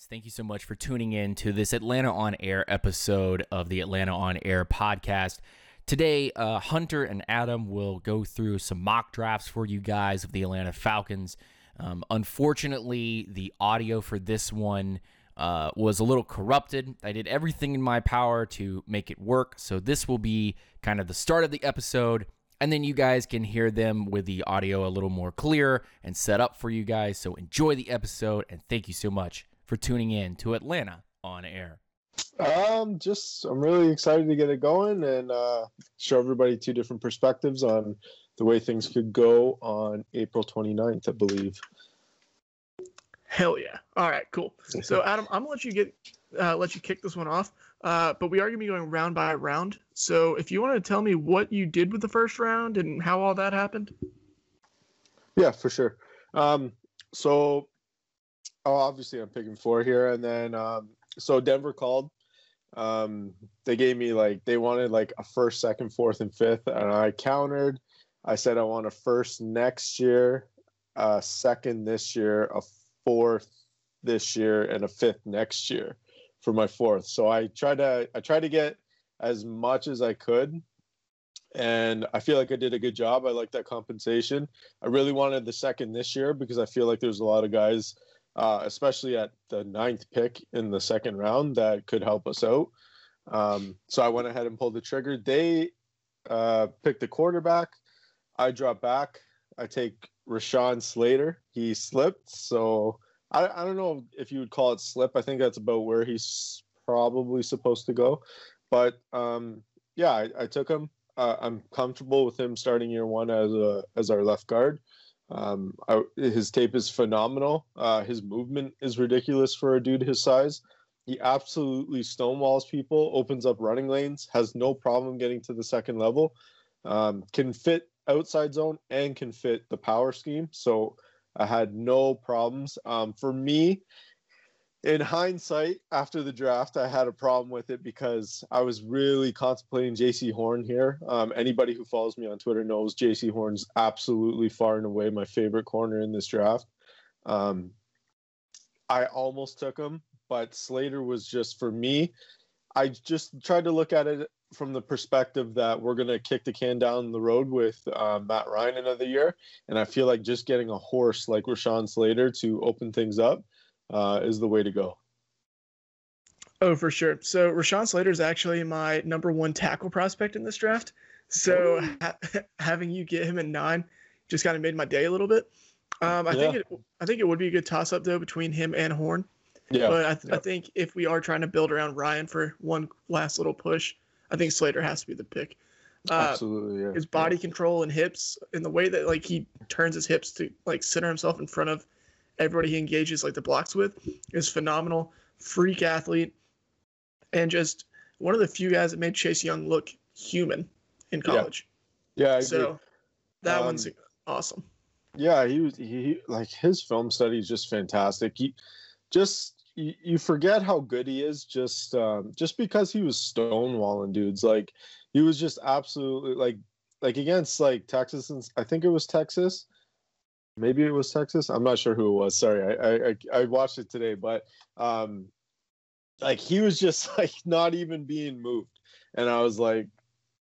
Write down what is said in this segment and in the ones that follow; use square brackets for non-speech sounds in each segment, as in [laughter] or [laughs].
guys. Thank you so much for tuning in to this Atlanta on Air episode of the Atlanta on Air podcast. Today, uh, Hunter and Adam will go through some mock drafts for you guys of the Atlanta Falcons. Um, unfortunately, the audio for this one uh, was a little corrupted. I did everything in my power to make it work. So, this will be kind of the start of the episode and then you guys can hear them with the audio a little more clear and set up for you guys. So enjoy the episode and thank you so much for tuning in to Atlanta on air. Um, just I'm really excited to get it going and uh, show everybody two different perspectives on the way things could go on April 29th, I believe. Hell yeah! All right, cool. [laughs] So Adam, I'm gonna let you get uh, let you kick this one off. Uh, but we are going to be going round by round. So if you want to tell me what you did with the first round and how all that happened. Yeah, for sure. Um, so oh, obviously I'm picking four here. And then, um, so Denver called. Um, they gave me like, they wanted like a first, second, fourth, and fifth. And I countered. I said I want a first next year, a second this year, a fourth this year, and a fifth next year for my fourth. So I tried to I tried to get as much as I could. And I feel like I did a good job. I like that compensation. I really wanted the second this year because I feel like there's a lot of guys, uh, especially at the ninth pick in the second round, that could help us out. Um, so I went ahead and pulled the trigger. They uh, picked the quarterback. I drop back. I take Rashawn Slater. He slipped, so I, I don't know if you would call it slip. I think that's about where he's probably supposed to go. But um, yeah, I, I, took him. Uh, I'm comfortable with him starting year one as a as our left guard. Um, I, his tape is phenomenal. Uh, his movement is ridiculous for a dude his size. He absolutely stonewalls people, opens up running lanes, has no problem getting to the second level, um, can fit outside zone and can fit the power scheme. So I had no problems. Um, for me, in hindsight, after the draft, I had a problem with it because I was really contemplating Jaycee Horn here. Um, anybody who follows me on Twitter knows Jaycee Horn's absolutely far and away my favorite corner in this draft. Um, I almost took him, but Slater was just for me. I just tried to look at it from the perspective that we're going to kick the can down the road with uh, Matt Ryan another year. And I feel like just getting a horse like Rashawn Slater to open things up uh, is the way to go. Oh, for sure. So Rashawn Slater is actually my number one tackle prospect in this draft. So ha- [laughs] having you get him in nine just kind of made my day a little bit. Um, I yeah. think it, I think it would be a good toss up though between him and Horn. Yeah. But I, th- yeah. I think if we are trying to build around Ryan for one last little push, I think Slater has to be the pick. Uh, Absolutely, yeah. His body yeah. control and hips, and the way that like he turns his hips to like center himself in front of everybody he engages like the blocks with, is phenomenal. Freak athlete, and just one of the few guys that made Chase Young look human in college. Yeah, yeah so that um, one's awesome. Yeah, he was he like his film study is just fantastic. He just you, forget how good he is just um, just because he was stonewalling dudes. Like he was just absolutely like like against like Texas and I think it was Texas. Maybe it was Texas. I'm not sure who it was. Sorry, I I, I watched it today, but um, like he was just [laughs] like not even being moved, and I was like,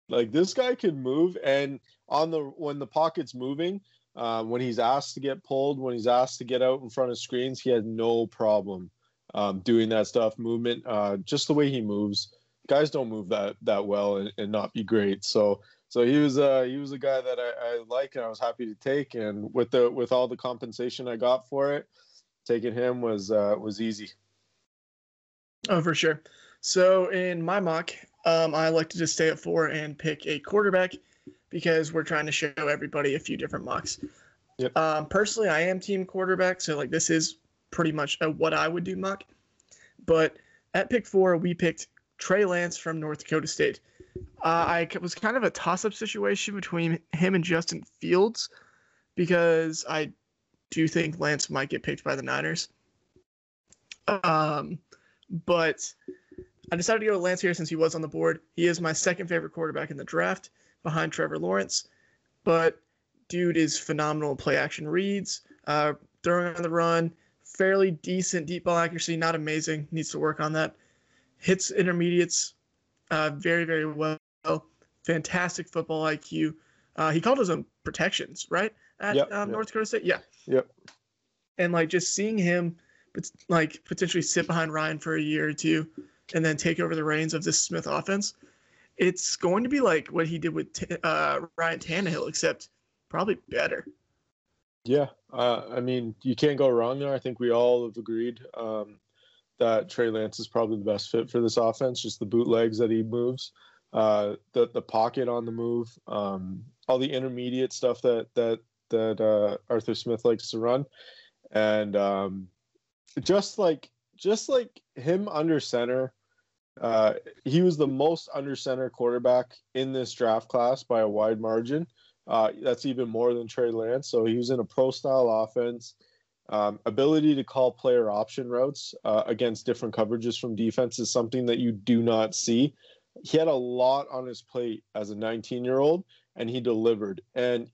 like this guy can move, and on the when the pocket's moving, uh, when he's asked to get pulled, when he's asked to get out in front of screens, he has no problem um, doing that stuff, movement, uh, just the way he moves. Guys don't move that that well and, and not be great. So so he was uh, he was a guy that I, I like and I was happy to take. And with the with all the compensation I got for it, taking him was uh, was easy. Oh, for sure. So in my mock, um, I like to just stay at four and pick a quarterback because we're trying to show everybody a few different mocks. Yep. Um, personally, I am team quarterback, so like this is pretty much a, what I would do mock. But at pick four, we picked Trey Lance from North Dakota State. Uh, I was kind of a toss-up situation between him and Justin Fields because I do think Lance might get picked by the Niners. Um, but I decided to go with Lance here since he was on the board. He is my second favorite quarterback in the draft, behind Trevor Lawrence. But dude is phenomenal play action reads, uh, throwing on the run, fairly decent deep ball accuracy, not amazing. Needs to work on that. Hits intermediates uh, very, very well. Fantastic football IQ. Uh, he called his own protections, right? At Yep, um, yep. North Dakota State. Yeah. Yep. And like just seeing him, but like potentially sit behind Ryan for a year or two, and then take over the reins of this Smith offense, it's going to be like what he did with T- uh, Ryan Tannehill, except probably better. Yeah, uh, I mean, you can't go wrong there. I think we all have agreed um, that Trey Lance is probably the best fit for this offense. Just the bootlegs that he moves, uh, the the pocket on the move, um, all the intermediate stuff that that that uh, Arthur Smith likes to run, and um, just like just like him under center. Uh, he was the most under center quarterback in this draft class by a wide margin. Uh, that's even more than Trey Lance. So he was in a pro style offense. Um, ability to call player option routes uh, against different coverages from defense is something that you do not see. He had a lot on his plate as a 19 year old, and he delivered. And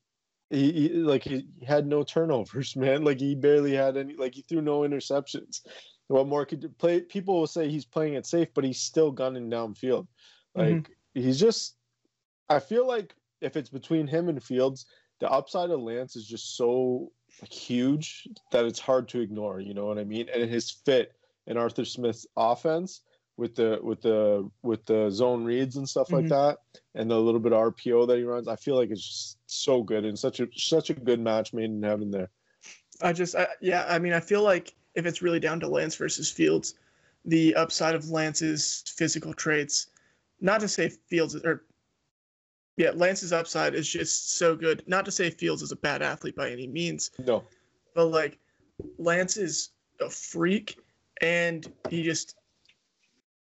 he, he like he had no turnovers, [laughs] man. Like he barely had any. Like he threw no interceptions. What more could play? People will say he's playing it safe, but he's still gunning downfield. Like Mhm. he's just. I feel like if it's between him and Fields, the upside of Lance is just so huge that it's hard to ignore. You know what I mean? And his fit in Arthur Smith's offense with the with the with the zone reads and stuff like Mhm. that, and the little bit of RPO that he runs, I feel like it's just so good and such a such a good match made in heaven there. I just, I, yeah, I mean, I feel like if it's really down to Lance versus Fields, the upside of Lance's physical traits, not to say Fields or, yeah, Lance's upside is just so good. Not to say Fields is a bad athlete by any means, No, but like Lance is a freak, and he just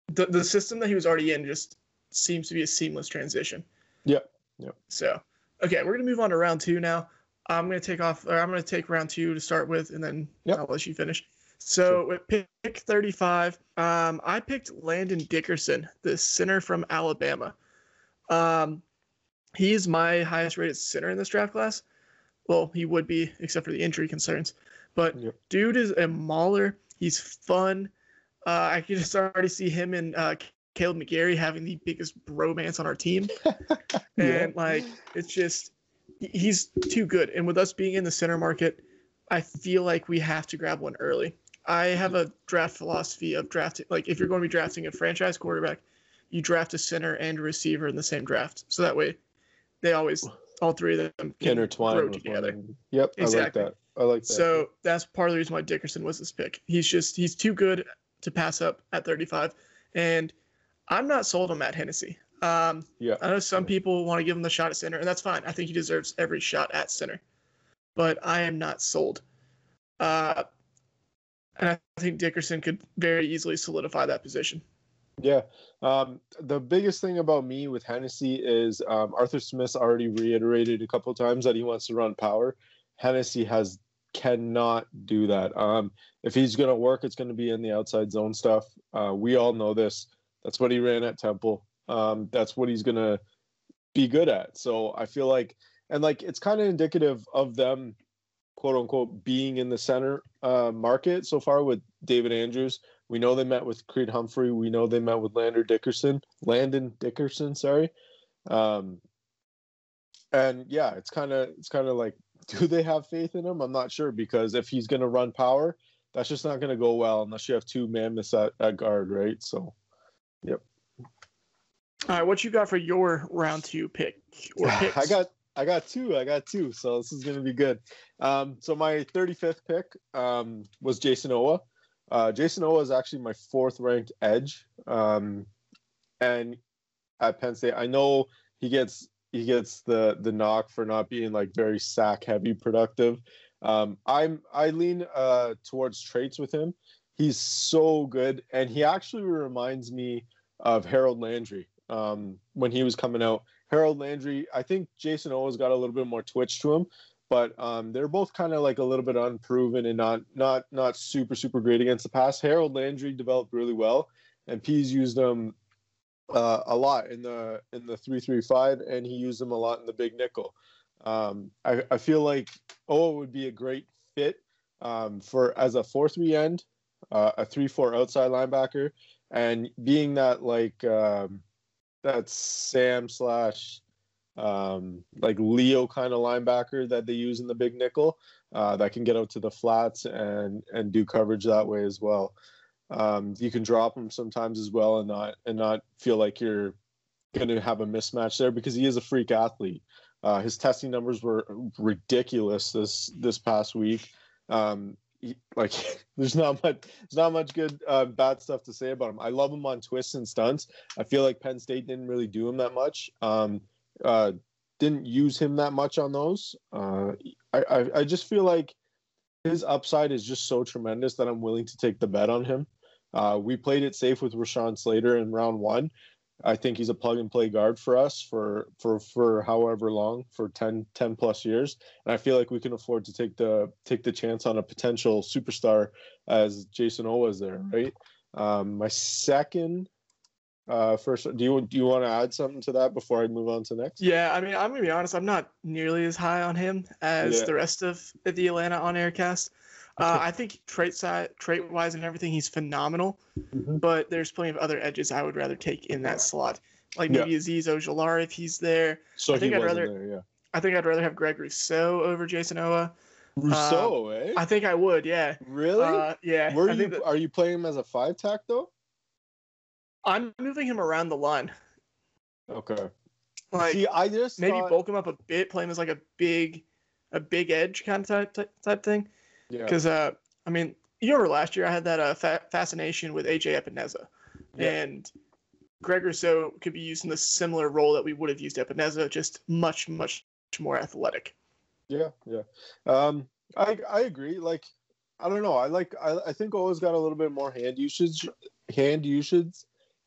the the system that he was already in just seems to be a seamless transition. Yep, yep. So, okay, we're gonna move on to round two now. I'm gonna take off, or I'm gonna take round two to start with, and then Yep. I'll let you finish. So, with pick 35, um, I picked Landon Dickerson, the center from Alabama. Um, he is my highest rated center in this draft class. Well, he would be, except for the injury concerns. But Yep. dude is a mauler. He's fun. Uh, I can just already see him and uh, Caleb McGary having the biggest bromance on our team. [laughs] and like, it's just he's too good. And with us being in the center market, I feel like we have to grab one early. I have a draft philosophy of drafting. Like, if you're going to be drafting a franchise quarterback, you draft a center and a receiver in the same draft. So that way, they always all three of them grow together. Yep, Exactly. I like that. I like that. So that's part of the reason why Dickerson was this pick. He's just he's too good to pass up at 35, and I'm not sold on Matt Hennessy. Um, yeah, I know some people want to give him the shot at center, and that's fine. I think he deserves every shot at center, but I am not sold. Uh, and I think Dickerson could very easily solidify that position. Yeah. Um, the biggest thing about me with Hennessy is um, Arthur Smith's already reiterated a couple times that he wants to run power. Hennessy has cannot do that. Um, if he's going to work, it's going to be in the outside zone stuff. Uh, we all know this. That's what he ran at Temple. Um, that's what he's going to be good at. So I feel like, and like, it's kind of indicative of them, quote unquote, being in the center uh, market so far with David Andrews. We know they met with Creed Humphrey. We know they met with Lander Dickerson, Landon Dickerson. Sorry, um, and yeah, it's kind of it's kind of like, [laughs] do they have faith in him? I'm not sure because if he's going to run power, that's just not going to go well unless you have two mammoths at, at guard, right? So, yep. All right, what you got for your round two pick or [sighs] picks? I got I got two. I got two. So this is gonna be good. Um, so my 35th pick um, was Jayson Oweh. Uh, Jayson Oweh is actually my fourth ranked edge. Um, and at Penn State, I know he gets he gets the the knock for not being like very sack heavy productive. Um, I'm I lean uh, towards traits with him. He's so good, and he actually reminds me of Harold Landry um, when he was coming out. Harold Landry, I think Jayson Oweh's got a little bit more twitch to him, but um, they're both kind of like a little bit unproven and not not not super super great against the pass. Harold Landry developed really well, and Pees used them uh, a lot in the in the three three five, and he used them a lot in the big nickel. Um, I, I feel like Oweh would be a great fit um, for as a four three end, uh, a three four outside linebacker, and being that like um, that Sam slash um, like Leo kind of linebacker that they use in the big nickel uh, that can get out to the flats and and do coverage that way as well. Um, you can drop him sometimes as well and not and not feel like you're going to have a mismatch there because he is a freak athlete. Uh, his testing numbers were ridiculous this this past week. Um, like, [laughs] there's not much there's not much good uh, bad stuff to say about him. I love him on twists and stunts. I feel like Penn State didn't really do him that much. Um, uh, didn't use him that much on those. Uh, I, I I just feel like his upside is just so tremendous that I'm willing to take the bet on him. Uh, we played it safe with Rashawn Slater in round one, I think he's a plug and play guard for us for for for however long for 10 10 plus years and I feel like we can afford to take the take the chance on a potential superstar as Jayson Oweh was there right um my second uh first do you do you want to add something to that before I move on to next Yeah, I mean, I'm gonna be honest. I'm not nearly as high on him as Yeah. the rest of the Atlanta on air cast. Uh, [laughs] I think trait side, trait wise, and everything, he's phenomenal. Mhm. But there's plenty of other edges I would rather take in that slot, like Yeah. maybe Azeez Ojulari if he's there. so I think I'd rather- there yeah I think I'd rather have Greg Rousseau over Jayson Oweh. Rousseau eh I think I would, yeah. really Uh, yeah. were I you that- are you playing him as a five tack though I'm moving him around the line. okay Like see I just maybe thought, bulk him up a bit, play him as like a big, a big edge kind of type type, type thing. yeah Because uh, I mean, you remember last year I had that uh, fa- fascination with AJ Epenesa, Yeah. and Greg Rousseau could be used in the similar role that we would have used Epenesa, just much much more athletic. Yeah, yeah. Um, I I agree. Like, I don't know. I like. I, I think always got a little bit more hand usage. Hand usage.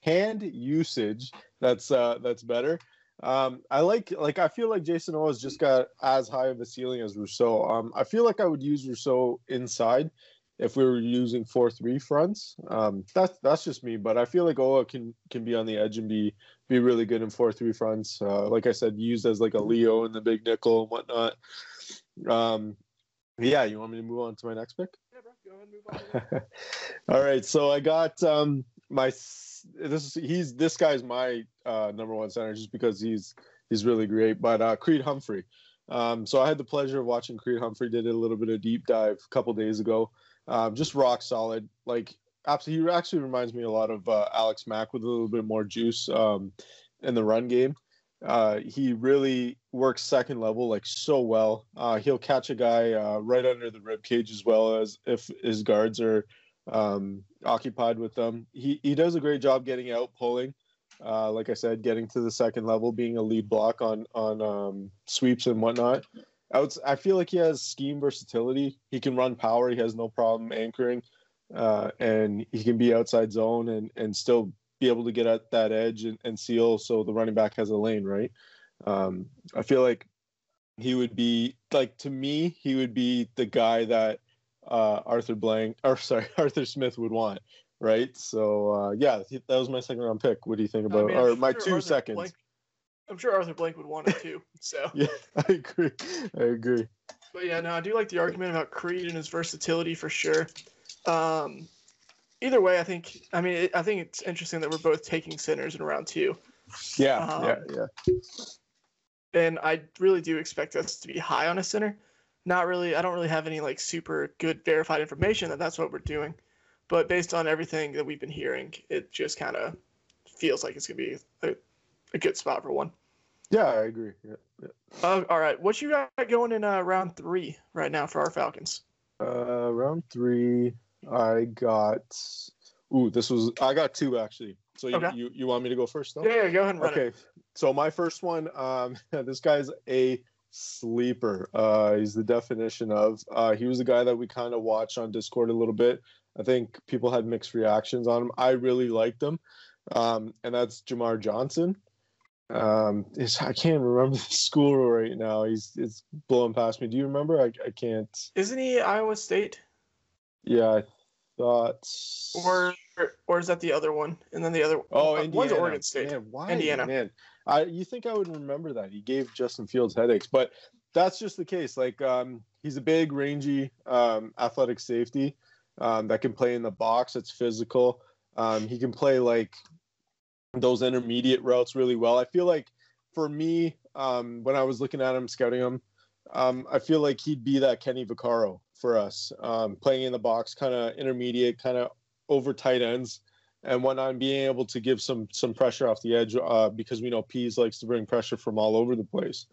Hand usage. That's uh that's better. Um, I like like I feel like Jayson Oweh's just got as high of a ceiling as Rousseau. Um, I feel like I would use Rousseau inside if we were using four three fronts. Um, that's that's just me, but I feel like Oweh can can be on the edge and be be really good in four three fronts. Uh, like I said, used as like a Leo in the big nickel and whatnot. Um, yeah, you want me to move on to my next pick? Yeah, bro, go ahead and move on. [laughs] All right, so I got um my this is he's this guy's my uh number one center just because he's he's really great. But uh Creed Humphrey. Um so I had the pleasure of watching Creed Humphrey did a little bit of deep dive a couple days ago. Um just rock solid. Like absolutely he actually reminds me a lot of uh, Alex Mack with a little bit more juice um in the run game. Uh, he really works second level like so well. Uh, he'll catch a guy uh, right under the rib cage as well as if his guards are um, occupied with them. He he does a great job getting out, pulling. Uh, like I said, getting to the second level, being a lead block on on um, sweeps and whatnot. I, would, feel like he has scheme versatility. He can run power. He has no problem anchoring, uh, and he can be outside zone and and still be able to get at that edge and, and seal so the running back has a lane, right? Um, I feel like he would be like to me, he would be the guy that uh, Arthur Blank [laughs] or sorry, [laughs] Arthur Smith would want, right? So uh, yeah, that was my second round pick. What do you think I about mean, or I'm my sure two Arthur seconds? Blank- I'm sure Arthur Blank would want it too. [laughs] So, Yeah, I agree. I agree. but yeah, no, I do like the argument about Creed and his versatility for sure. Um, either way, I think. I mean, it, I think it's interesting that we're both taking centers in round two. Yeah, Um, yeah, yeah. and I really do expect us to be high on a center. Not really. I don't really have any like super good verified information that that's what we're doing, but based on everything that we've been hearing, it just kind of feels like it's gonna be a, a good spot for one. Yeah, I agree. Yeah, yeah. Uh, all right, what you got going in uh, round three right now for our Falcons? Uh, round three, I got. Ooh, this was I got two actually. So you Okay. you, you want me to go first though? Yeah, yeah, go ahead and run it. Okay, so my first one, um, [laughs] this guy's a sleeper. Uh, he's the definition of. Uh, he was the guy that we kind of watched on Discord a little bit. I think people had mixed reactions on him. I really liked him, um, and that's Jamar Johnson. Um, I can't remember the school right now. He's it's blowing past me. Do you remember? I, I can't. Isn't he Iowa State, Yeah, I thought. or or is that the other one? And then the other Oh, uh, Indiana. one's Oregon State. Man, why, Indiana. Man, I you think I would remember that? He gave Justin Fields headaches, but that's just the case. Like um, he's a big, rangy, um, athletic safety um, that can play in the box. It's physical. Um, he can play like those intermediate routes really well. I feel like for me, um, when I was looking at him, scouting him, um, I feel like he'd be that Kenny Vaccaro for us, um, playing in the box, kind of intermediate, kind of over tight ends and whatnot, being able to give some some pressure off the edge uh, because we know Pees likes to bring pressure from all over the place.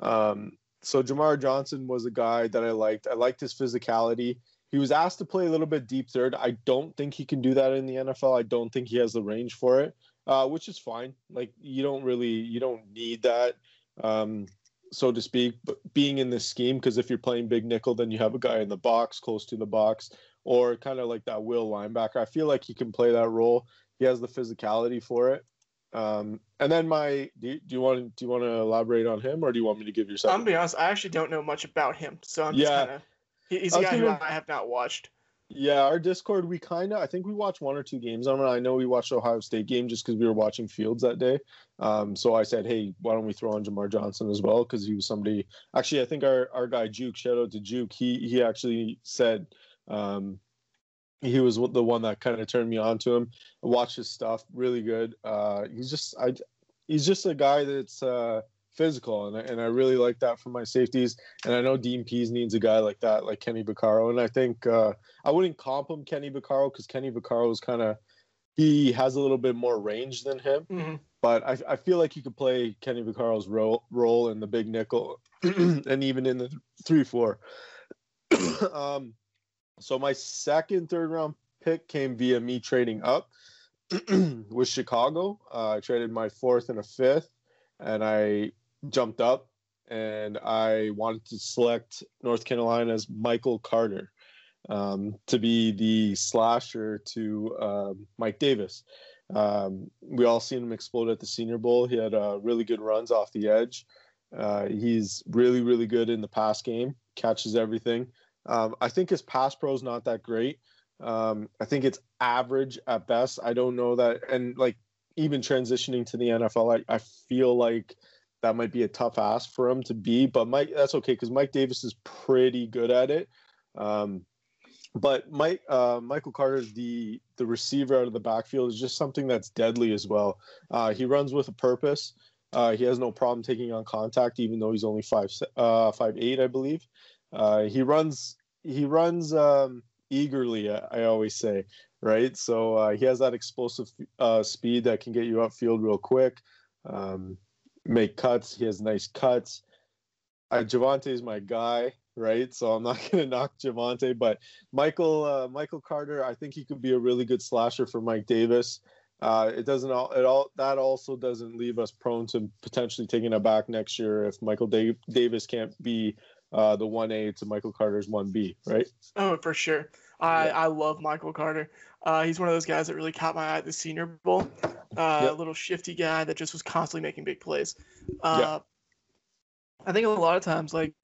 Um, so Jamar Johnson was a guy that I liked. I liked his physicality. He was asked to play a little bit deep third. I don't think he can do that in the NFL. I don't think he has the range for it, uh, which is fine. Like you don't really you don't need that, um, so to speak. But being in this scheme, because if you're playing big nickel, then you have a guy in the box, close to the box, or kind of like that will linebacker. I feel like he can play that role. He has the physicality for it. Um, and then my, do you, do you want do you want to elaborate on him, or do you want me to give your? I'm be honest. I actually don't know much about him, so I'm yeah. Kinda, he's a guy who I have not watched. Yeah, our Discord, we kind of, I think we watched one or two games. I mean, I know we watched Ohio State game just because we were watching Fields that day. Um, so I said, hey, why don't we throw on Jamar Johnson as well? Because he was somebody. Actually, I think our our guy Juke, shout out to Juke. He he actually said um, he was the one that kind of turned me on to him. I watched his stuff, really good. Uh, he's just I, he's just a guy that's uh, physical, and I, and I really like that for my safeties. And I know Dean Pees needs a guy like that, like Kenny Vaccaro. And I think uh, I wouldn't comp him Kenny Vaccaro because Kenny Vaccaro is kind of he has a little bit more range than him. Mm-hmm. But I, I feel like he could play Kenny Vaccaro's role role in the big nickel [clears throat] and even in the three four. [clears throat] um, so my second third round pick came via me trading up [clears throat] with Chicago. Uh, I traded my fourth and a fifth, and I jumped up and I wanted to select North Carolina's Michael Carter um, to be the slasher to um, Mike Davis. Um, we all seen him explode at the Senior Bowl. He had uh, really good runs off the edge. Uh, he's really, really good in the pass game, catches everything. Um, I think his pass pro is not that great. Um, I think it's average at best. I don't know that, and like even transitioning to the NFL, I, I feel like that might be a tough ask for him to be. But Mike, that's okay because Mike Davis is pretty good at it. Um, but Mike uh, Michael Carter, the the receiver out of the backfield, is just something that's deadly as well. Uh, he runs with a purpose. Uh, he has no problem taking on contact, even though he's only five uh, five eight, I believe. Uh, he runs he runs um, eagerly. I always say, right? So uh, he has that explosive uh, speed that can get you upfield real quick, um, make cuts. He has nice cuts. Uh, Javonte is my guy, right? So I'm not [laughs] going to knock Javonte, but Michael uh, Michael Carter, I think he could be a really good slasher for Mike Davis. Uh, it doesn't all it all that also doesn't leave us prone to potentially taking it back next year if Michael Dave, Davis can't be uh, the one A to Michael Carter's one B, right? Oh, for sure. I, yeah. I love Michael Carter. Uh, he's one of those guys that really caught my eye at the Senior Bowl. Uh, yep. A little shifty guy that just was constantly making big plays. Uh, yep. I think a lot of times, like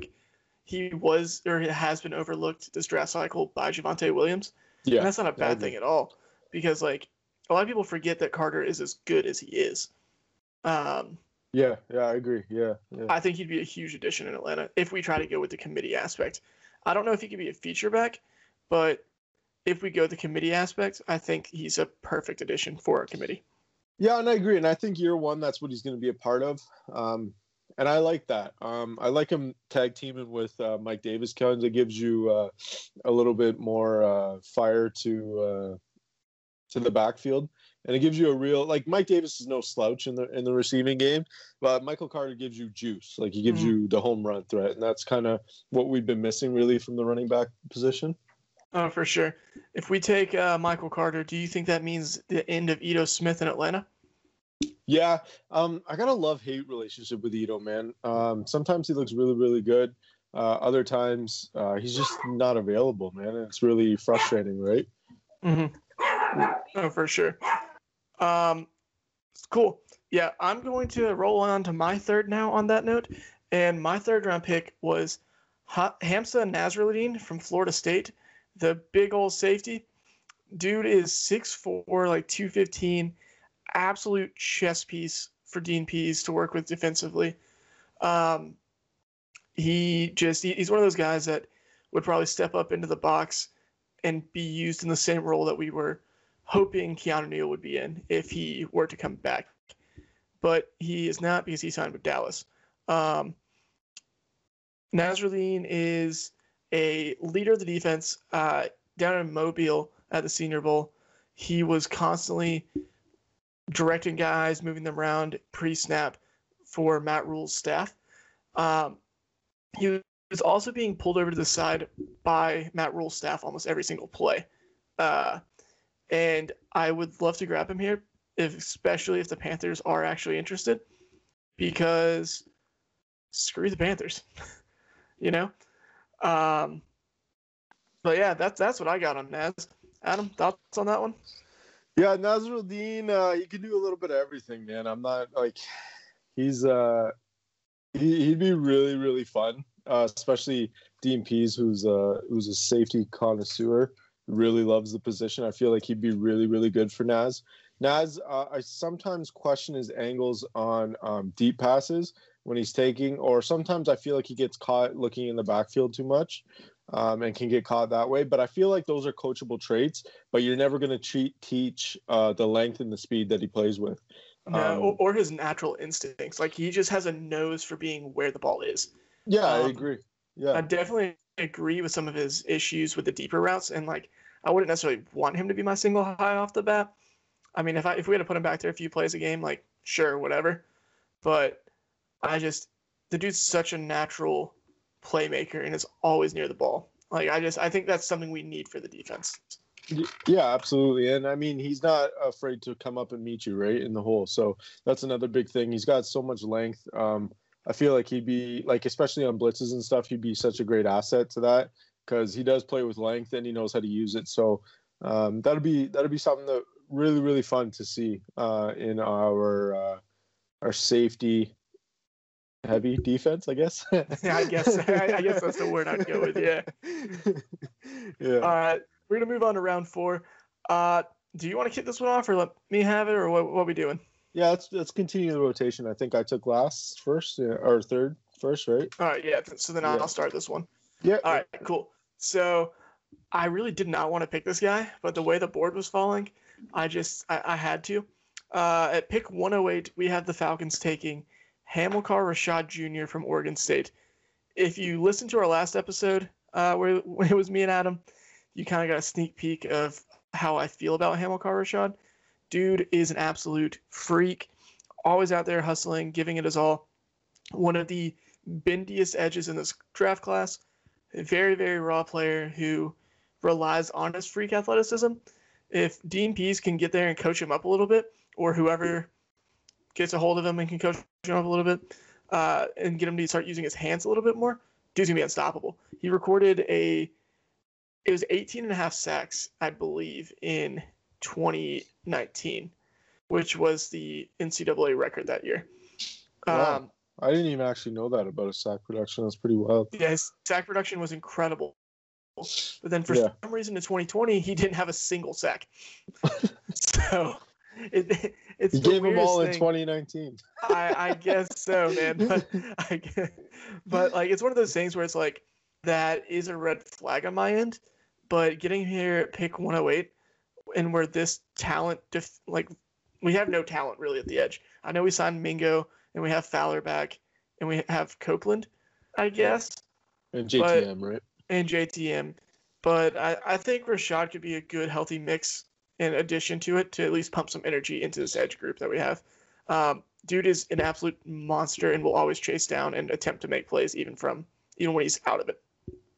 he was or has been overlooked this draft cycle by Javonte Williams. Yeah, and that's not a bad thing at all, because like a lot of people forget that Carter is as good as he is. Um, yeah, yeah, I agree. Yeah, yeah. I think he'd be a huge addition in Atlanta if we try to go with the committee aspect. I don't know if he could be a feature back, but if we go the committee aspect, I think he's a perfect addition for our committee. Yeah, and I agree. And I think year one, that's what he's going to be a part of. Um, and I like that. Um, I like him tag teaming with uh, Mike Davis. Kind of gives you uh, a little bit more uh, fire to uh, to the backfield and it gives you a real like Mike Davis is no slouch in the in the receiving game, but Michael Carter gives you juice. Like he gives mm-hmm. you the home run threat, and that's kind of what we've been missing really from the running back position. Oh, for sure. If we take uh, Michael Carter, do you think that means the end of Ito Smith in Atlanta? Yeah, um, I got a love hate relationship with Ito, man. Um, sometimes he looks really, really good. Uh, other times uh, he's just not available, man. And it's really frustrating, right? Mm-hmm. Oh, for sure. Um, cool. Yeah, I'm going to roll on to my third now on that note. And my third round pick was ha- Hamsah Nasirildeen from Florida State, the big old safety. Dude is 6'4, like 215, absolute chess piece for Dean Pees to work with defensively. Um, he just he, he's one of those guys that would probably step up into the box and be used in the same role that we were hoping Keanu Neal would be in if he were to come back. But he is not because he signed with Dallas. Um, Nasirildeen is a leader of the defense uh, down in Mobile at the Senior Bowl. He was constantly directing guys, moving them around pre snap for Matt Rhule's staff. Um, he was also being pulled over to the side by Matt Rhule's staff almost every single play. Uh, and I would love to grab him here, if, especially if the Panthers are actually interested, because screw the Panthers, [laughs] you know. Um, but yeah, that's that's what I got on Naz. Adam, thoughts on that one? Yeah, Nasirildeen, uh, he can do a little bit of everything, man. I'm not like he's uh he, he'd be really really fun, uh, especially Dean Pees, who's uh who's a safety connoisseur, really loves the position. I feel like he'd be really really good for Naz. Naz, uh, I sometimes question his angles on um, deep passes when he's taking, or sometimes I feel like he gets caught looking in the backfield too much um, and can get caught that way. But I feel like those are coachable traits, but you're never going to teach uh, the length and the speed that he plays with. No, um, or, or, his natural instincts. Like he just has a nose for being where the ball is. Yeah, um, I agree. Yeah, I definitely agree with some of his issues with the deeper routes, and like I wouldn't necessarily want him to be my single high off the bat. I mean, if I if we had to put him back there a few plays a game, like sure, whatever. But I just the dude's such a natural playmaker and is always near the ball. Like I just I think that's something we need for the defense. Yeah, absolutely. And I mean, he's not afraid to come up and meet you right in the hole. So that's another big thing. He's got so much length. Um, I feel like he'd be like, especially on blitzes and stuff, he'd be such a great asset to that because he does play with length and he knows how to use it. So um, that'll be that'll be something that really really fun to see uh, in our uh, our safety heavy defense, I guess. yeah, [laughs] I guess I, I, guess that's the word I'd go with. Yeah. [laughs] yeah. All right, we're gonna move on to round four. Uh, do you want to kick this one off, or let me have it, or what? What are we doing? Yeah, let's let's continue the rotation. I think I took last first or third first, right? All right, yeah. So then yeah. I'll start this one. Yeah. All right, cool. So I really did not want to pick this guy, but the way the board was falling, I just I, I had to. Uh, at pick 108, we have the Falcons taking Hamilcar Rashed Jr. from Oregon State. If you listen to our last episode, uh, where [laughs] when it was me and Adam, you kind of got a sneak peek of how I feel about Hamilcar Rashed. Dude is an absolute freak, always out there hustling, giving it his all. One of the bendiest edges in this draft class. A very, very raw player who relies on his freak athleticism. If Dean Pees can get there and coach him up a little bit, or whoever gets a hold of him and can coach him up a little bit uh, and get him to start using his hands a little bit more, dude's gonna be unstoppable. He recorded a it was 18 and a half sacks, I believe, in 2019, which was the NCAA record that year. Wow. Um, I didn't even actually know that about his sack production. That's pretty wild. Yeah, his sack production was incredible. But then for yeah. some reason in 2020, he didn't have a single sack. [laughs] so it, it's he gave them all thing. in 2019. I, I guess so, man. But [laughs] I guess, but like it's one of those things where it's like that is a red flag on my end. But getting here at pick 108, and where this talent, def- like we have no talent really at the edge. I know we signed Mingo and we have Fowler back and we have Copeland, I guess. And JTM, but, right? And JTM. But I, I think Rashed could be a good, healthy mix in addition to it to at least pump some energy into this edge group that we have. Um, dude is an absolute monster and will always chase down and attempt to make plays even from even when he's out of it.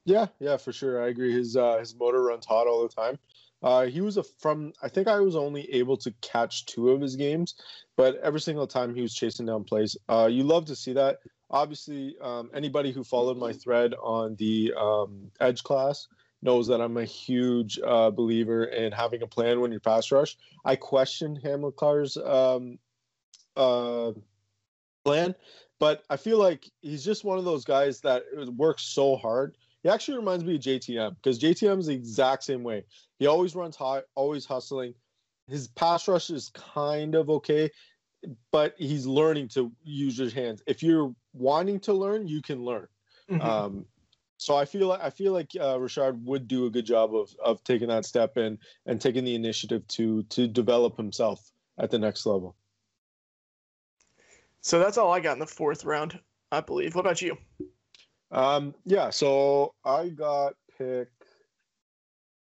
Yeah, yeah, for sure. I agree. His uh, his motor runs hot all the time. Uh, he was a from. I think I was only able to catch two of his games, but every single time he was chasing down plays. Uh, you love to see that. Obviously, um, anybody who followed my thread on the um, edge class knows that I'm a huge uh, believer in having a plan when you pass rush. I question Hamilcar's um, uh, plan, but I feel like he's just one of those guys that works so hard. He actually reminds me of JTM because JTM is the exact same way. He always runs high, always hustling. His pass rush is kind of okay, but he's learning to use his hands. If you're wanting to learn, you can learn. Mm-hmm. Um, so I feel like I feel like uh, Richard would do a good job of of taking that step in and taking the initiative to to develop himself at the next level. So that's all I got in the fourth round, I believe. What about you? Um, yeah, so I got pick.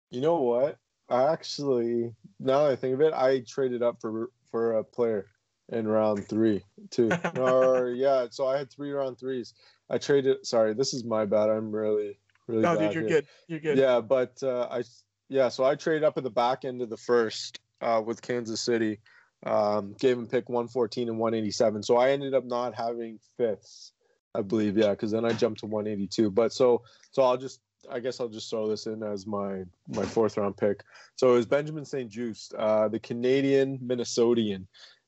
You know what? I actually, now that I think of it, I traded up for for a player in round three, too. [laughs] or yeah, so I had three round threes. I traded. Sorry, this is my bad. I'm really, really. No, dude, you're here. good. You're good. Yeah, but uh, I, yeah, so I traded up at the back end of the first uh, with Kansas City. Um, gave him pick 114 and 187. So I ended up not having fifths, I believe. Yeah, because then I jumped to 182. But so, so I'll just I guess I'll just throw this in as my my fourth round pick. So it was Benjamin St. Juste, uh, the Canadian Minnesotan.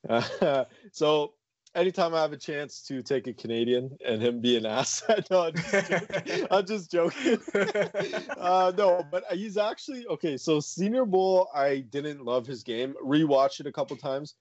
Uh, [laughs] so anytime I have a chance to take a Canadian and him be an [laughs] asset, no, I'm just joking. I'm just joking. [laughs] uh, no, but he's actually okay. So Senior Bowl, I didn't love his game. Rewatched it a couple times.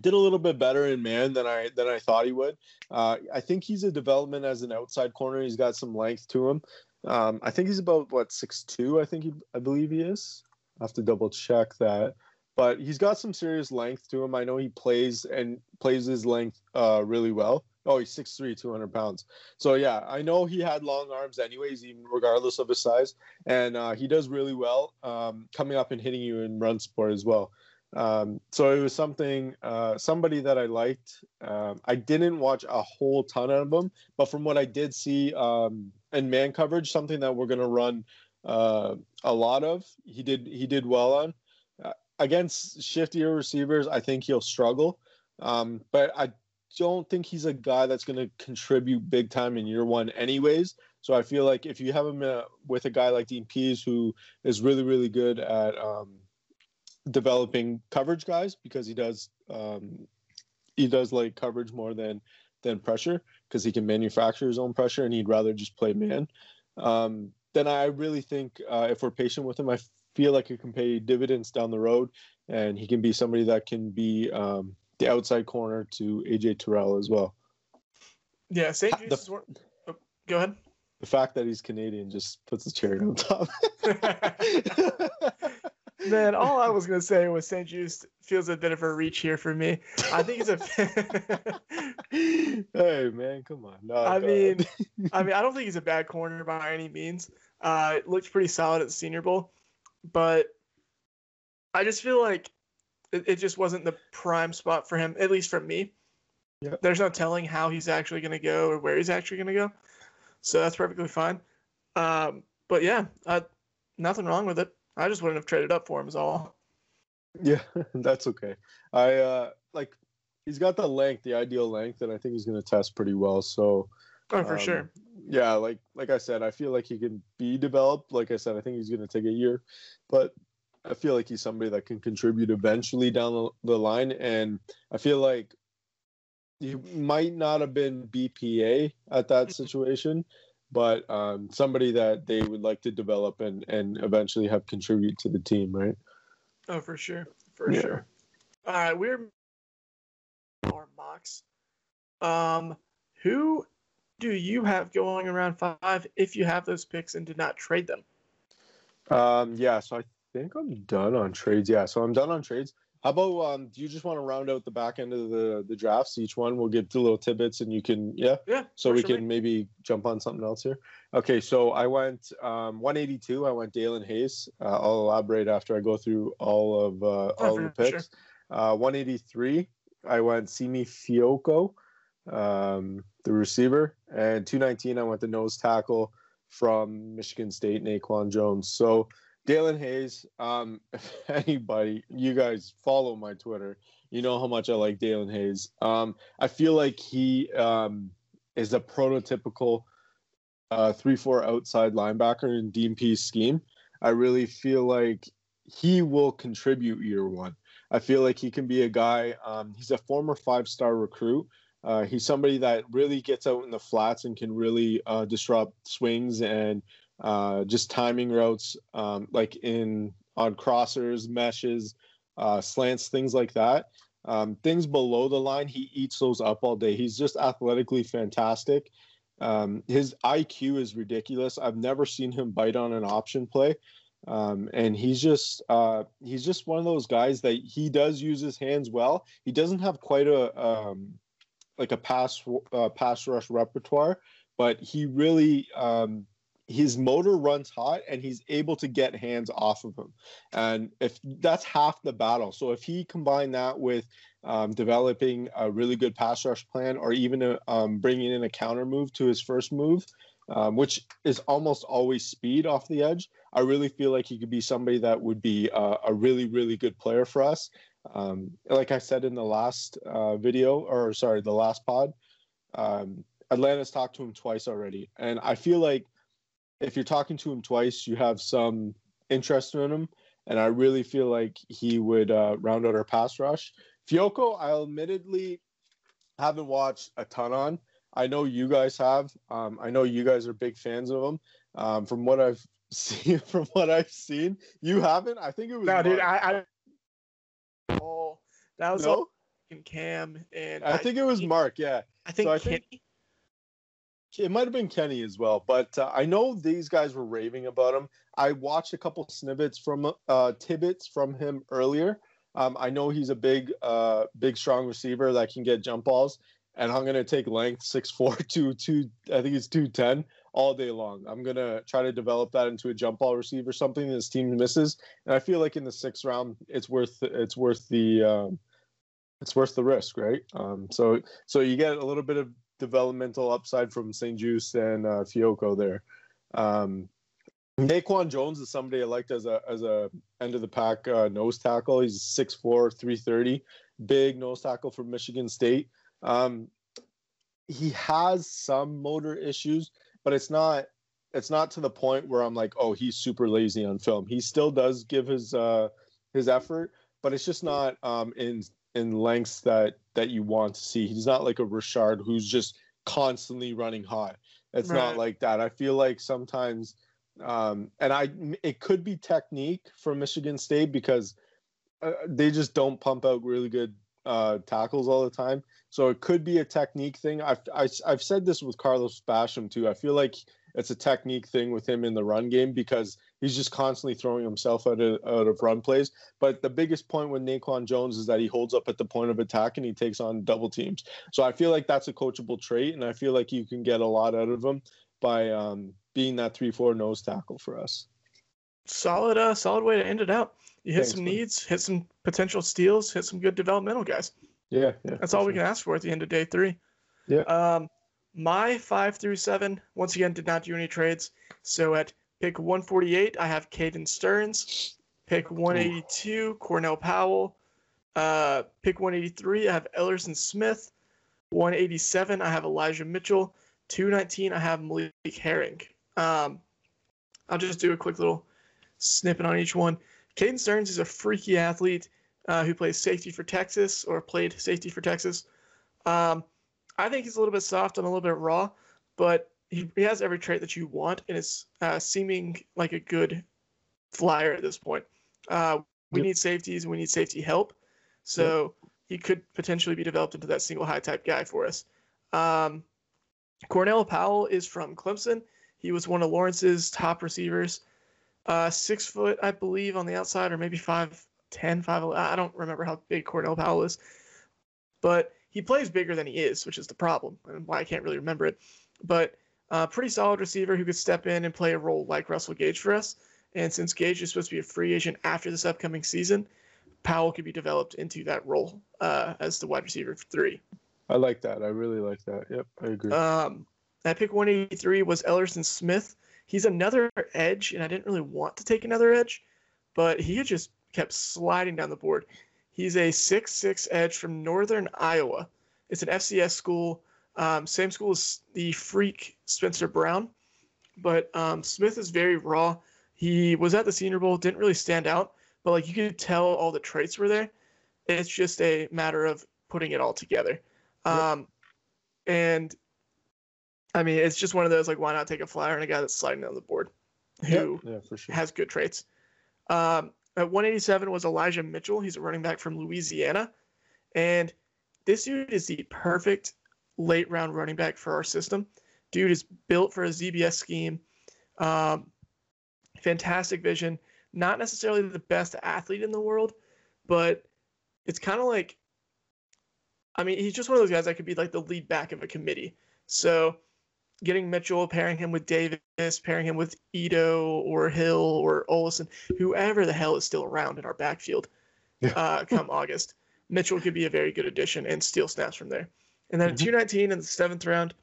Did a little bit better in man than I than I thought he would. Uh, I think he's a development as an outside corner. He's got some length to him. Um, I think he's about what six two. I think he, I believe he is. I have to double check that but he's got some serious length to him. I know he plays and plays his length uh, really well. Oh, he's 6'3", 200 pounds. So yeah, I know he had long arms anyways, even regardless of his size, and uh, he does really well um, coming up and hitting you in run support as well. Um, so it was something, uh, somebody that I liked. Um, I didn't watch a whole ton of them, but from what I did see um, in man coverage, something that we're gonna run uh, a lot of, he did he did well on against shiftier receivers, I think he'll struggle. Um, but I don't think he's a guy that's going to contribute big time in year one, anyways. So I feel like if you have him uh, with a guy like Dean Pees, who is really, really good at um, developing coverage guys, because he does um, he does like coverage more than than pressure, because he can manufacture his own pressure, and he'd rather just play man. Um, then I really think uh, if we're patient with him, I feel like it can pay dividends down the road, and he can be somebody that can be um, the outside corner to AJ Terrell as well. Yeah, St. Juste. The, oh, go ahead. The fact that he's Canadian just puts the cherry on top. [laughs] [laughs] Man, all I was gonna say was St. Juste feels a bit of a reach here for me. I think he's a. [laughs] hey man, come on. No, I mean, [laughs] I mean, I don't think he's a bad corner by any means. Uh, it looked pretty solid at the Senior Bowl but I just feel like it, it just wasn't the prime spot for him, at least for me. Yep. There's no telling how he's actually going to go or where he's actually going to go. So that's perfectly fine. Um, but yeah, I, nothing wrong with it. I just wouldn't have traded up for him, is all. Yeah, [laughs] that's okay. I uh, like he's got the length, the ideal length, and I think he's going to test pretty well. So, oh, for um, sure yeah, like like I said, I feel like he can be developed. Like I said, I think he's going to take a year, but I feel like he's somebody that can contribute eventually down the, the line. And I feel like he might not have been BPA at that mm-hmm. situation, but um, somebody that they would like to develop and and eventually have contribute to the team, right? Oh, for sure, for yeah. sure. All right, we're more mocks. Um, who do you have going around five if you have those picks and did not trade them? Um, yeah, so I think I'm done on trades. Yeah, so I'm done on trades. How about um, do you just want to round out the back end of the the drafts? Each one we'll give the little tidbits, and you can yeah yeah. So we can maybe jump on something else here. Okay, so I went um, 182. I went Daelin Hayes. Uh, I'll elaborate after I go through all of uh, all the picks. Sure. Uh, 183. I went Simi Fehoko um, the receiver, and 219 I went the nose tackle from Michigan State, Naquan Jones. So Daelin Hayes, um, [laughs] if anybody, you guys follow my Twitter, you know how much I like Daelin Hayes. Um, I feel like he um, is a prototypical uh, three-four outside linebacker in Pees scheme. I really feel like he will contribute year one. I feel like he can be a guy. Um, he's a former five-star recruit uh, he's somebody that really gets out in the flats and can really uh, disrupt swings and uh, just timing routes, um, like in on crossers, meshes, uh, slants, things like that. Um, things below the line, he eats those up all day. He's just athletically fantastic. Um, his IQ is ridiculous. I've never seen him bite on an option play. Um, and he's just uh, he's just one of those guys that he does use his hands well. He doesn't have quite a um, like a pass uh, pass rush repertoire, but he really um, his motor runs hot and he's able to get hands off of him. And if that's half the battle, so if he combined that with um, developing a really good pass rush plan or even a, um, bringing in a counter move to his first move, um, which is almost always speed off the edge, I really feel like he could be somebody that would be uh, a really, really good player for us. Um, like I said in the last uh, video, or sorry, the last pod, um, Atlanta's talked to him twice already. And I feel like if you're talking to him twice, you have some interest in him. And I really feel like he would uh, round out our pass rush. Fehoko, I admittedly haven't watched a ton on. I know you guys have. Um, I know you guys are big fans of him. Um, from what I've [laughs] seen, from what I've seen. You haven't? I think it was. No, Mark. dude. I. I oh, that was no? all in Cam and. I, I think it was Mark. Yeah. I think so I Kenny. Think it might have been Kenny as well, but uh, I know these guys were raving about him. I watched a couple snippets from uh, tidbits from him earlier. Um, I know he's a big, uh, big, strong receiver that can get jump balls, and I'm gonna take length six four [laughs] two two. I think it's two ten all day long. I'm gonna try to develop that into a jump ball receiver, something this team misses. And I feel like in the sixth round, it's worth it's worth the um, it's worth the risk, right? Um, so so you get a little bit of developmental upside from St-Juste and uh, Fehoko there. Um, Naquan Jones is somebody I liked as a as a end of the pack uh, nose tackle. He's 6'4", 330, big nose tackle from Michigan State. Um, he has some motor issues, but it's not it's not to the point where I'm like, oh, he's super lazy on film. He still does give his uh his effort, but it's just not um in in lengths that that you want to see. He's not like a Richard who's just constantly running hot. It's right. not like that. I feel like sometimes um and I it could be technique from Michigan State because uh, they just don't pump out really good uh, tackles all the time. So it could be a technique thing. I've I, have i have said this with Carlos Basham too. I feel like it's a technique thing with him in the run game because he's just constantly throwing himself out of, out of run plays. But the biggest point with Naquan Jones is that he holds up at the point of attack and he takes on double teams. So I feel like that's a coachable trait, and I feel like you can get a lot out of him by um, being that three four nose tackle for us. Solid, uh, solid way to end it out. You hit Thanks, some man. needs, hit some potential steals, hit some good developmental guys. Yeah, yeah. That's all sure. we can ask for at the end of day three. Yeah. Um, my five through seven, once again, did not do any trades. So at pick 148, I have Caden Sterns. Pick 182, Ooh. Cornell Powell. Uh, pick 183, I have Ellerson Smith. 187, I have Elijah Mitchell. 219, I have Malik Herring. Um, I'll just do a quick little snippet on each one. Caden Sterns is a freaky athlete uh, who plays safety for Texas or played safety for Texas. Um, I think he's a little bit soft and a little bit raw, but he, he has every trait that you want and is uh, seeming like a good flyer at this point. Uh, we yep. need safeties we need safety help. So yep. he could potentially be developed into that single high type guy for us. Um, Cornell Powell is from Clemson. He was one of Lawrence's top receivers uh, six foot, I believe, on the outside, or maybe five ten, five. I don't remember how big Cornell Powell is, but he plays bigger than he is, which is the problem, and why I can't really remember it. But uh, pretty solid receiver who could step in and play a role like Russell Gage for us. And since Gage is supposed to be a free agent after this upcoming season, Powell could be developed into that role uh, as the wide receiver for three. I like that. I really like that. Yep, I agree. Um, at pick 183 was Ellerson Smith he's another edge, and I didn't really want to take another edge, but he just kept sliding down the board. He's a six-six edge from Northern Iowa. It's an FCS school, um, same school as the freak Spencer Brown, but um, Smith is very raw. He was at the Senior Bowl, didn't really stand out, but like you could tell all the traits were there. It's just a matter of putting it all together. Um, and I mean, it's just one of those like, why not take a flyer on a guy that's sliding down the board, who yeah, for sure. has good traits. Um, at 187 was Elijah Mitchell. He's a running back from Louisiana, and this dude is the perfect late round running back for our system. Dude is built for a ZBS scheme. Um, fantastic vision. Not necessarily the best athlete in the world, but it's kind of like, I mean, he's just one of those guys that could be like the lead back of a committee. So getting Mitchell, pairing him with Davis, pairing him with Ito or Hill or Ollison, whoever the hell is still around in our backfield uh, come August. Mitchell could be a very good addition and steal snaps from there. And then mm-hmm. at 219 in the seventh round,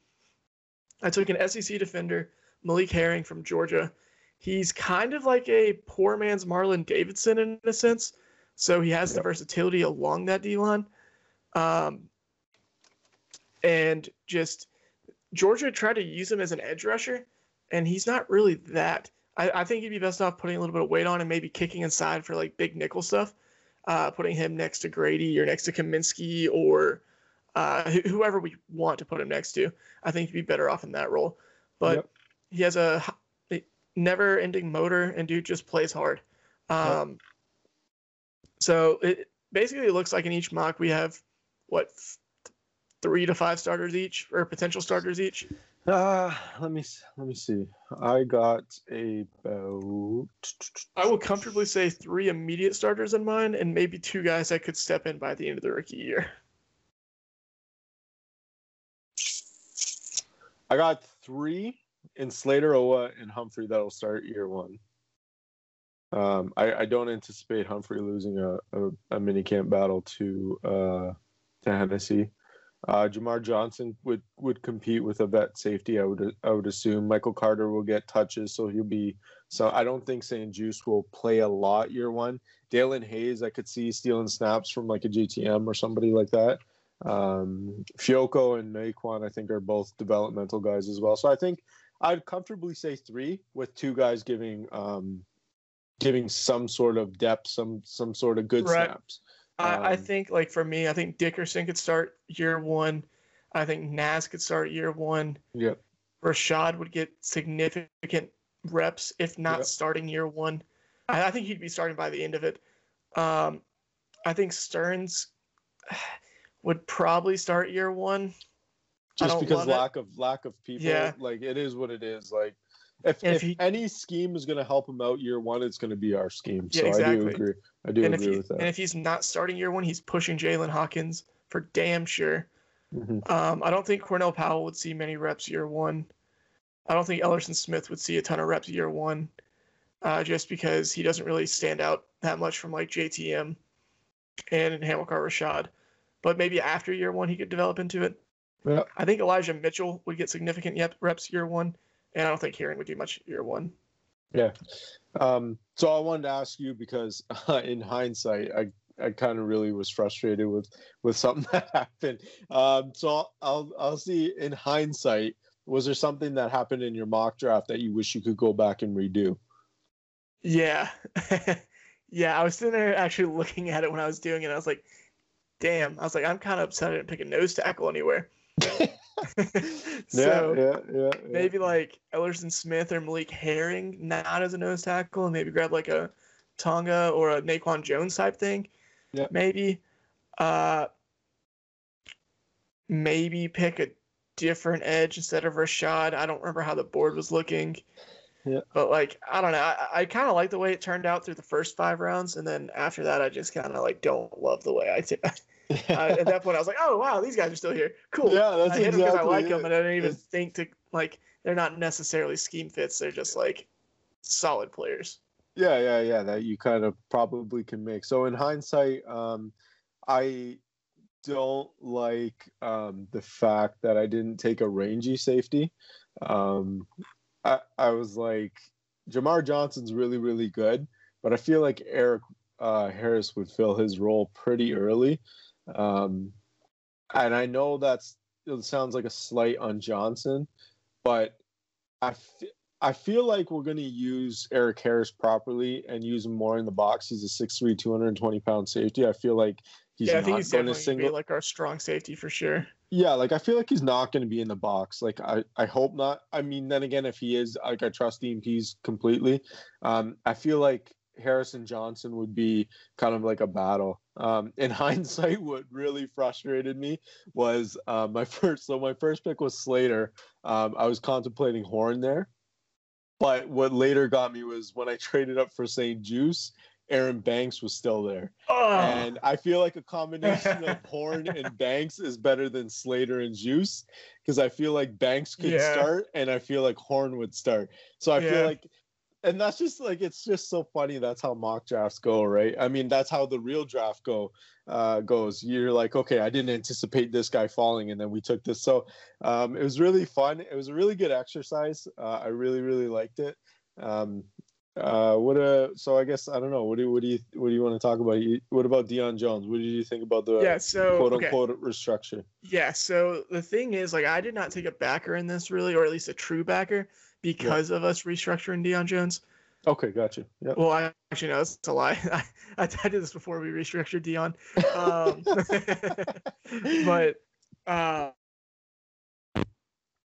I took an SEC defender, Malik Herring from Georgia. He's kind of like a poor man's Marlon Davidson in a sense. So he has the versatility along that D line. Um, and just Georgia tried to use him as an edge rusher, and he's not really that. I, I, think he'd be best off putting a little bit of weight on and maybe kicking inside for like big nickel stuff. Uh, putting him next to Grady or next to Cominsky or uh, whoever we want to put him next to. I think he'd be better off in that role. But yep. he has a never ending motor, and dude just plays hard. Um, yep. So it basically looks like in each mock we have what three to five starters each or potential starters each. Uh, let me let me see. I got about. I will comfortably say three immediate starters in mine, and maybe two guys that could step in by the end of the rookie year. I got three in Slater, Oweh, and Humphrey that'll start year one. Um, I, I, don't anticipate Humphrey losing a, a, a mini camp battle to uh, to Hennessy. Uh, Jamar Johnson would would compete with a vet safety. I would I would assume Michael Carter will get touches, so he'll be. So I don't think St-Juste will play a lot year one. Daelin Hayes, I could see stealing snaps from like a GTM or somebody like that. Um, Fehoko and Naquan, I think, are both developmental guys as well. So I think I'd comfortably say three, with two guys giving um, giving some sort of depth, some some sort of good right. snaps. I, um, I think, like for me, I think Dickerson could start year one. I think Nas could start year one. Yep. Rashed would get significant reps, if not yep. starting year one. I, I, think he'd be starting by the end of it. Um, I think Sterns would probably start year one. Just because lack it. of lack of people. Yeah. Like it is what it is. Like if, if, if he, any scheme is going to help him out year one, it's going to be our scheme. Yeah, so exactly. I do agree. I do and agree he, with that. And if he's not starting year one, he's pushing Jaylinn Hawkins for damn sure. Mm-hmm. Um, I don't think Cornell Powell would see many reps year one. I don't think Ellerson Smith would see a ton of reps year one, uh, just because he doesn't really stand out that much from like JTM and Hamilcar Rashed. But maybe after year one, he could develop into it. Yeah. I think Elijah Mitchell would get significant reps year one, and I don't think Herring would do much year one. Yeah. Um, so I wanted to ask you because uh, [laughs] in hindsight, I I kind of really was frustrated with with something [laughs] that happened. Um, so I'll I'll see in hindsight, was there something that happened in your mock draft that you wish you could go back and redo? Yeah. [laughs] yeah, I was sitting there actually looking at it when I was doing it. I was like, damn. I was like, I'm kind of upset I didn't pick a nose tackle anywhere. [laughs] [laughs] so yeah, yeah, yeah, maybe like Ellerson Smith or Malik Herring, not as a nose tackle, and maybe grab like a Tonga or a Naquan Jones type thing. Yeah. Maybe. Uh maybe pick a different edge instead of Rashed. I don't remember how the board was looking. Yeah. But like I don't know, I, I kind of like the way it turned out through the first five rounds, and then after that, I just kind of like don't love the way I. Uh, [laughs] at that point, I was like, oh wow, these guys are still here. Cool. Yeah, that's I hit exactly them because I like them, and I didn't even it's... think to like they're not necessarily scheme fits. They're just like solid players. Yeah, yeah, yeah. That you kind of probably can make. So in hindsight, um, I don't like um, the fact that I didn't take a rangy safety. Um, I, I was like, Jamar Johnson's really, really good, but I feel like Erik uh, Harris would fill his role pretty early. Um, and I know that's it sounds like a slight on Johnson, but I, f- I feel like we're going to use Erik Harris properly and use him more in the box. He's a 6'3", 220 pound safety. I feel like he's yeah, I think he's going to single like our strong safety for sure. Yeah, like I feel like he's not going to be in the box. Like I, I hope not. I mean, then again, if he is, like I trust EMPs completely. Um, I feel like Harrison Johnson would be kind of like a battle. Um, in [laughs] hindsight, what really frustrated me was uh, my [laughs] first. So my first pick was Slater. Um, I was contemplating Horn there, but what later got me was when I [laughs] traded up for St-Juste. Aaron Banks was still there, oh. and I feel like a combination of [laughs] Horn and Banks is better than Slater and Juste because I feel like Banks could yeah. start, and I feel like Horn would start. So I yeah. feel like and that's just like it's just so funny that's how mock drafts go right i mean that's how the real draft go uh, goes you're like okay i didn't anticipate this guy falling and then we took this so um, it was really fun it was a really good exercise uh, i really really liked it um, uh, what a so I guess I don't know. What do what do you what do you want to talk about? What about Deion Jones? What did you think about the yeah so quote unquote okay. restructure? Yeah, so the thing is, like, I did not take a backer in this really, or at least a true backer because yeah. of us restructuring Deion Jones. Okay, gotcha. Yeah. Well, I actually know it's a lie. [laughs] I, I, did this before we restructured Deion, Um, [laughs] but uh,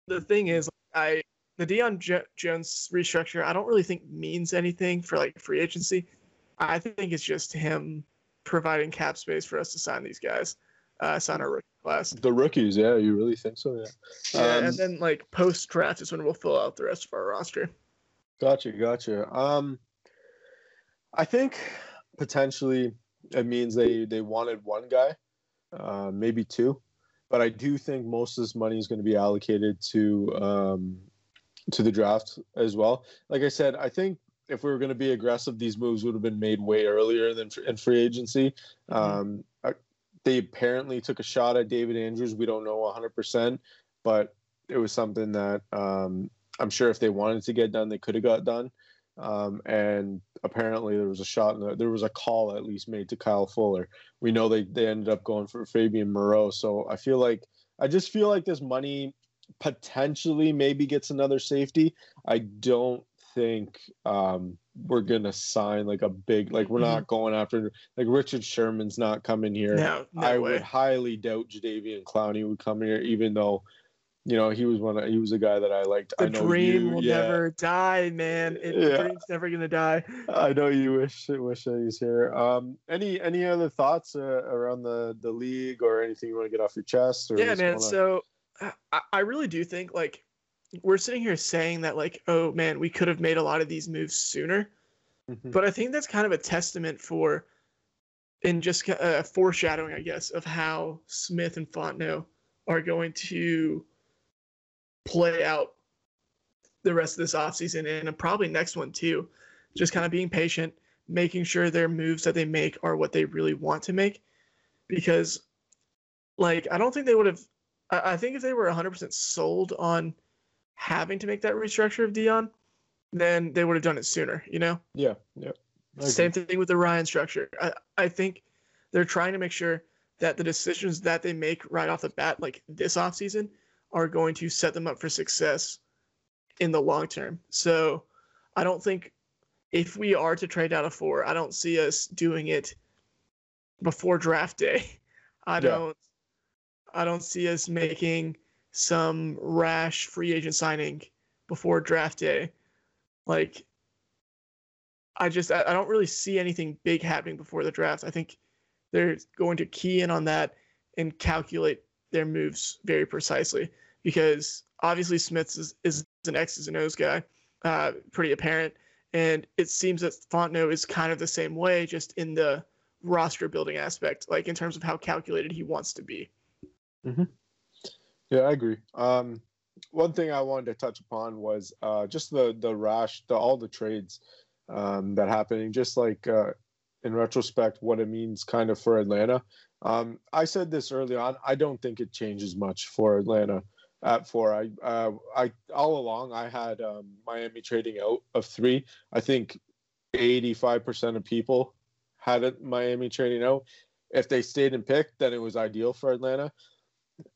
the thing is, I the Deion J- Jones restructure, I don't really think means anything for like free agency. I think it's just him providing cap space for us to sign these guys, uh, sign our rookie class. The rookies, yeah, you really think so? Yeah. Yeah, um, and then like post draft is when we'll fill out the rest of our roster. Gotcha, gotcha. Um, I think potentially it means they they wanted one guy, uh, maybe two, but I do think most of this money is going to be allocated to um, to the draft as well. Like I said, I think if we were going to be aggressive, these moves would have been made way earlier than in free agency. Mm-hmm. Um, they apparently took a shot at David Andrews. We don't know 100%, but it was something that um, I'm sure if they wanted to get done, they could have got done. Um, and apparently there was a shot, the, there was a call at least made to Kyle Fuller. We know they, they ended up going for Fabian Moreau. So I feel like, I just feel like this money potentially maybe gets another safety. I don't think um, we're gonna sign like a big like we're mm-hmm. not going after like Richard Sherman's not coming here. No, no I way. would highly doubt Jadeveon Clowney would come here, even though you know he was one. Of, he was a guy that I liked. The I know dream you, will yeah. never die, man. It, yeah. The dream's never gonna die. I know you wish wish that he's here. Um, any any other thoughts uh, around the the league or anything you want to get off your chest? yeah, man. Wanna... So I, I really do think like we're sitting here saying that like oh man we could have made a lot of these moves sooner. Mm-hmm. but i think that's kind of a testament for and just a foreshadowing i guess of how smith and fontenot are going to play out the rest of this offseason and probably next one too. Just kind of being patient making sure their moves that they make are what they really want to make. Because like i don't think they would have I, think if they were 100% sold on having to make that restructure of Deion, then they would have done it sooner, you know? Yeah, yeah. Same thing with the Ryan structure. I, I think they're trying to make sure that the decisions that they make right off the bat, like this offseason, are going to set them up for success in the long term. So I don't think if we are to trade out a four, I don't see us doing it before draft day. I yeah. don't I don't see us making some rash free agent signing before draft day. Like, I just I don't really see anything big happening before the draft. I think they're going to key in on that and calculate their moves very precisely because obviously Smith is, is an X's and O's guy, uh, pretty apparent. And it seems that Fontenot is kind of the same way, just in the roster building aspect, like in terms of how calculated he wants to be. Mm-hmm. Yeah, I agree. Um, one thing I wanted to touch upon was uh, just the the rash, the all the trades um, that happening. Just like uh, in retrospect, what it means kind of for Atlanta. Um, I said this early on. I don't think it changes much for Atlanta at four. I uh, I all along I had um, Miami trading out of three. I think eighty five percent of people had it Miami trading out. If they stayed and picked, then it was ideal for Atlanta.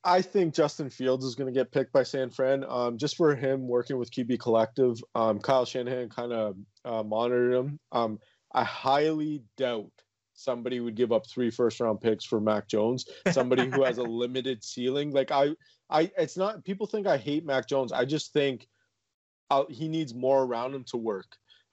I think Justin Fields is going to get picked by San Fran um, just for him working with QB Collective. Um, Kyle Shanahan kind of uh, monitored him. Um, I highly doubt somebody would give up three first round picks for Mac Jones, somebody who has a [laughs] limited ceiling. Like I, I, it's not people think I hate Mac Jones. I just think I'll, uh, he needs more around him to work.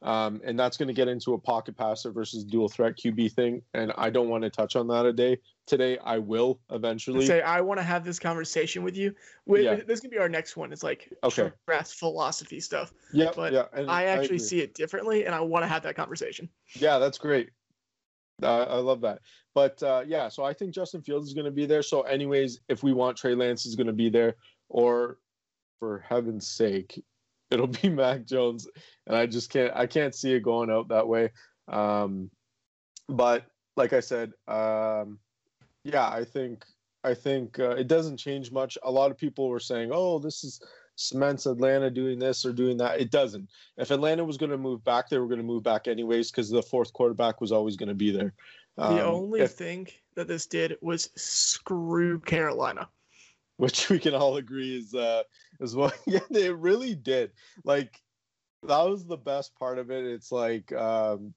Um, and that's going to get into a pocket passer versus dual threat QB thing. And I don't want to touch on that a day today. I will eventually. Say I want to have this conversation with you. With, yeah. This can be our next one. It's like okay. draft philosophy stuff. Yeah, but yeah. I actually I see it differently, and I want to have that conversation. Yeah, that's great. Uh, I love that. But uh, yeah, so I think Justin Fields is going to be there. So, anyways, if we want Trey Lance is going to be there, or for heaven's sake, it'll be Mac Jones, and I just can't I can't see it going out that way. Um, but like I said, um, yeah, I think I think uh, it doesn't change much. A lot of people were saying, "Oh, this is cements Atlanta doing this or doing that." It doesn't. If Atlanta was going to move back, they were going to move back anyways because the fourth quarterback was always going to be there. Um, the only if, thing that this did was screw Carolina which we can all agree is uh is what [laughs] yeah they really did. Like that was the best part of it. It's like um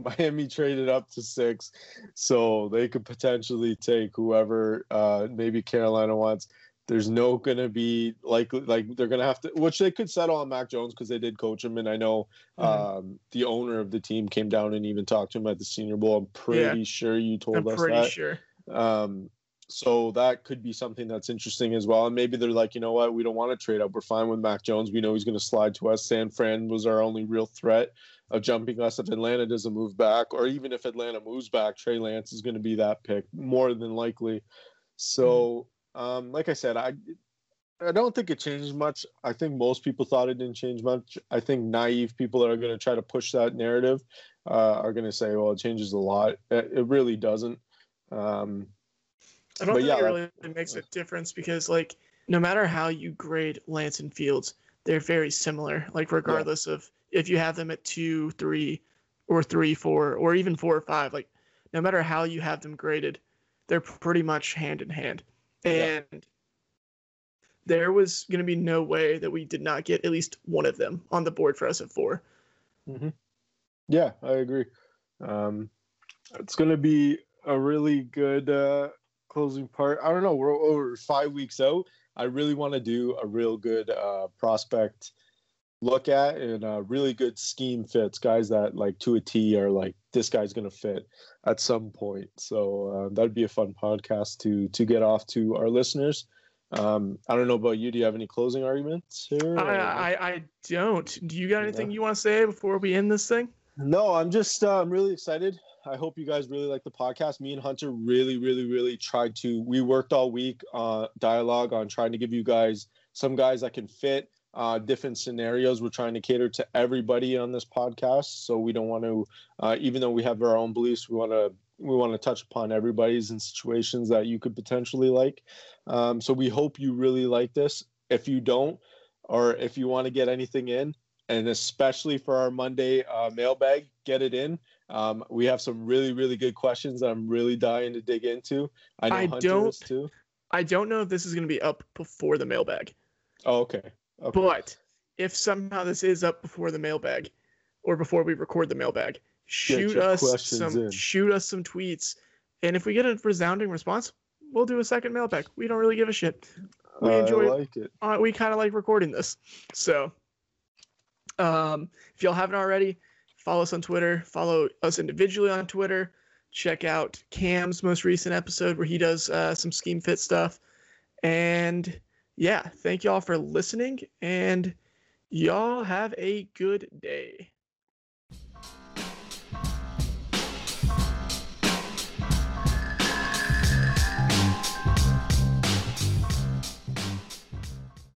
[laughs] miami traded up to six so they could potentially take whoever uh maybe carolina wants. There's no gonna be like like they're gonna have to which they could settle on mac jones because they did coach him and i know mm-hmm. um the owner of the team came down and even talked to him at the senior bowl. I'm pretty yeah. sure you told I'm us pretty that. sure. Um so that could be something that's interesting as well. And maybe they're like, you know what, we don't want to trade up. We're fine with Mac Jones. We know he's going to slide to us. San Fran was our only real threat of jumping us if Atlanta doesn't move back, or even if Atlanta moves back, Trey Lance is going to be that pick more than likely. So, um, like I said, I I don't think it changes much. I think most people thought it didn't change much. I think naive people that are going to try to push that narrative uh, are going to say, well, it changes a lot. It, it really doesn't. Um, I don't but think yeah, it really makes a difference because like no matter how you grade Lance and Fields, they're very similar. Like regardless yeah. of if you have them at two, three, or three, four, or even four or five, like no matter how you have them graded, they're pretty much hand in hand. And yeah. there was going to be no way that we did not get at least one of them on the board for us at 4 mm-hmm. Yeah, I agree. Um, it's going to be a really good uh, closing part. I don't know. We're over five weeks out. I really want to do a real good uh, prospect look at and a really good scheme fits guys that like to a T are like this guy's gonna fit at some point. So uh, that'd be a fun podcast to to get off to our listeners. Um, I don't know about you. Do you have any closing arguments here? I, I, I don't. Do you got anything you want to say before we end this thing? No, I'm just uh, I'm really excited. I hope you guys really like the podcast. Me and Hunter really, really, really tried to. We worked all week uh, dialogue on trying to give you guys some guys that can fit uh, different scenarios. We're trying to cater to everybody on this podcast, so we don't want to, uh, even though we have our own beliefs, we want to we want to touch upon everybody's and situations that you could potentially like. Um, so we hope you really like this. If you don't, or if you want to get anything in, and especially for our Monday uh, mailbag, get it in. Um, we have some really, really good questions that I'm really dying to dig into. I know I Hunter don't, too. I don't know if this is going to be up before the mailbag. Oh, okay. okay. But if somehow this is up before the mailbag, or before we record the mailbag, shoot us some in. shoot us some tweets, and if we get a resounding response, we'll do a second mailbag. We don't really give a shit. We enjoy I like it. Uh, we kind of like recording this, so um, if y'all haven't already, follow us on Twitter, follow us individually on Twitter. Check out Cam's most recent episode where he does uh, some scheme fit stuff. And yeah, thank y'all for listening, and y'all have a good day.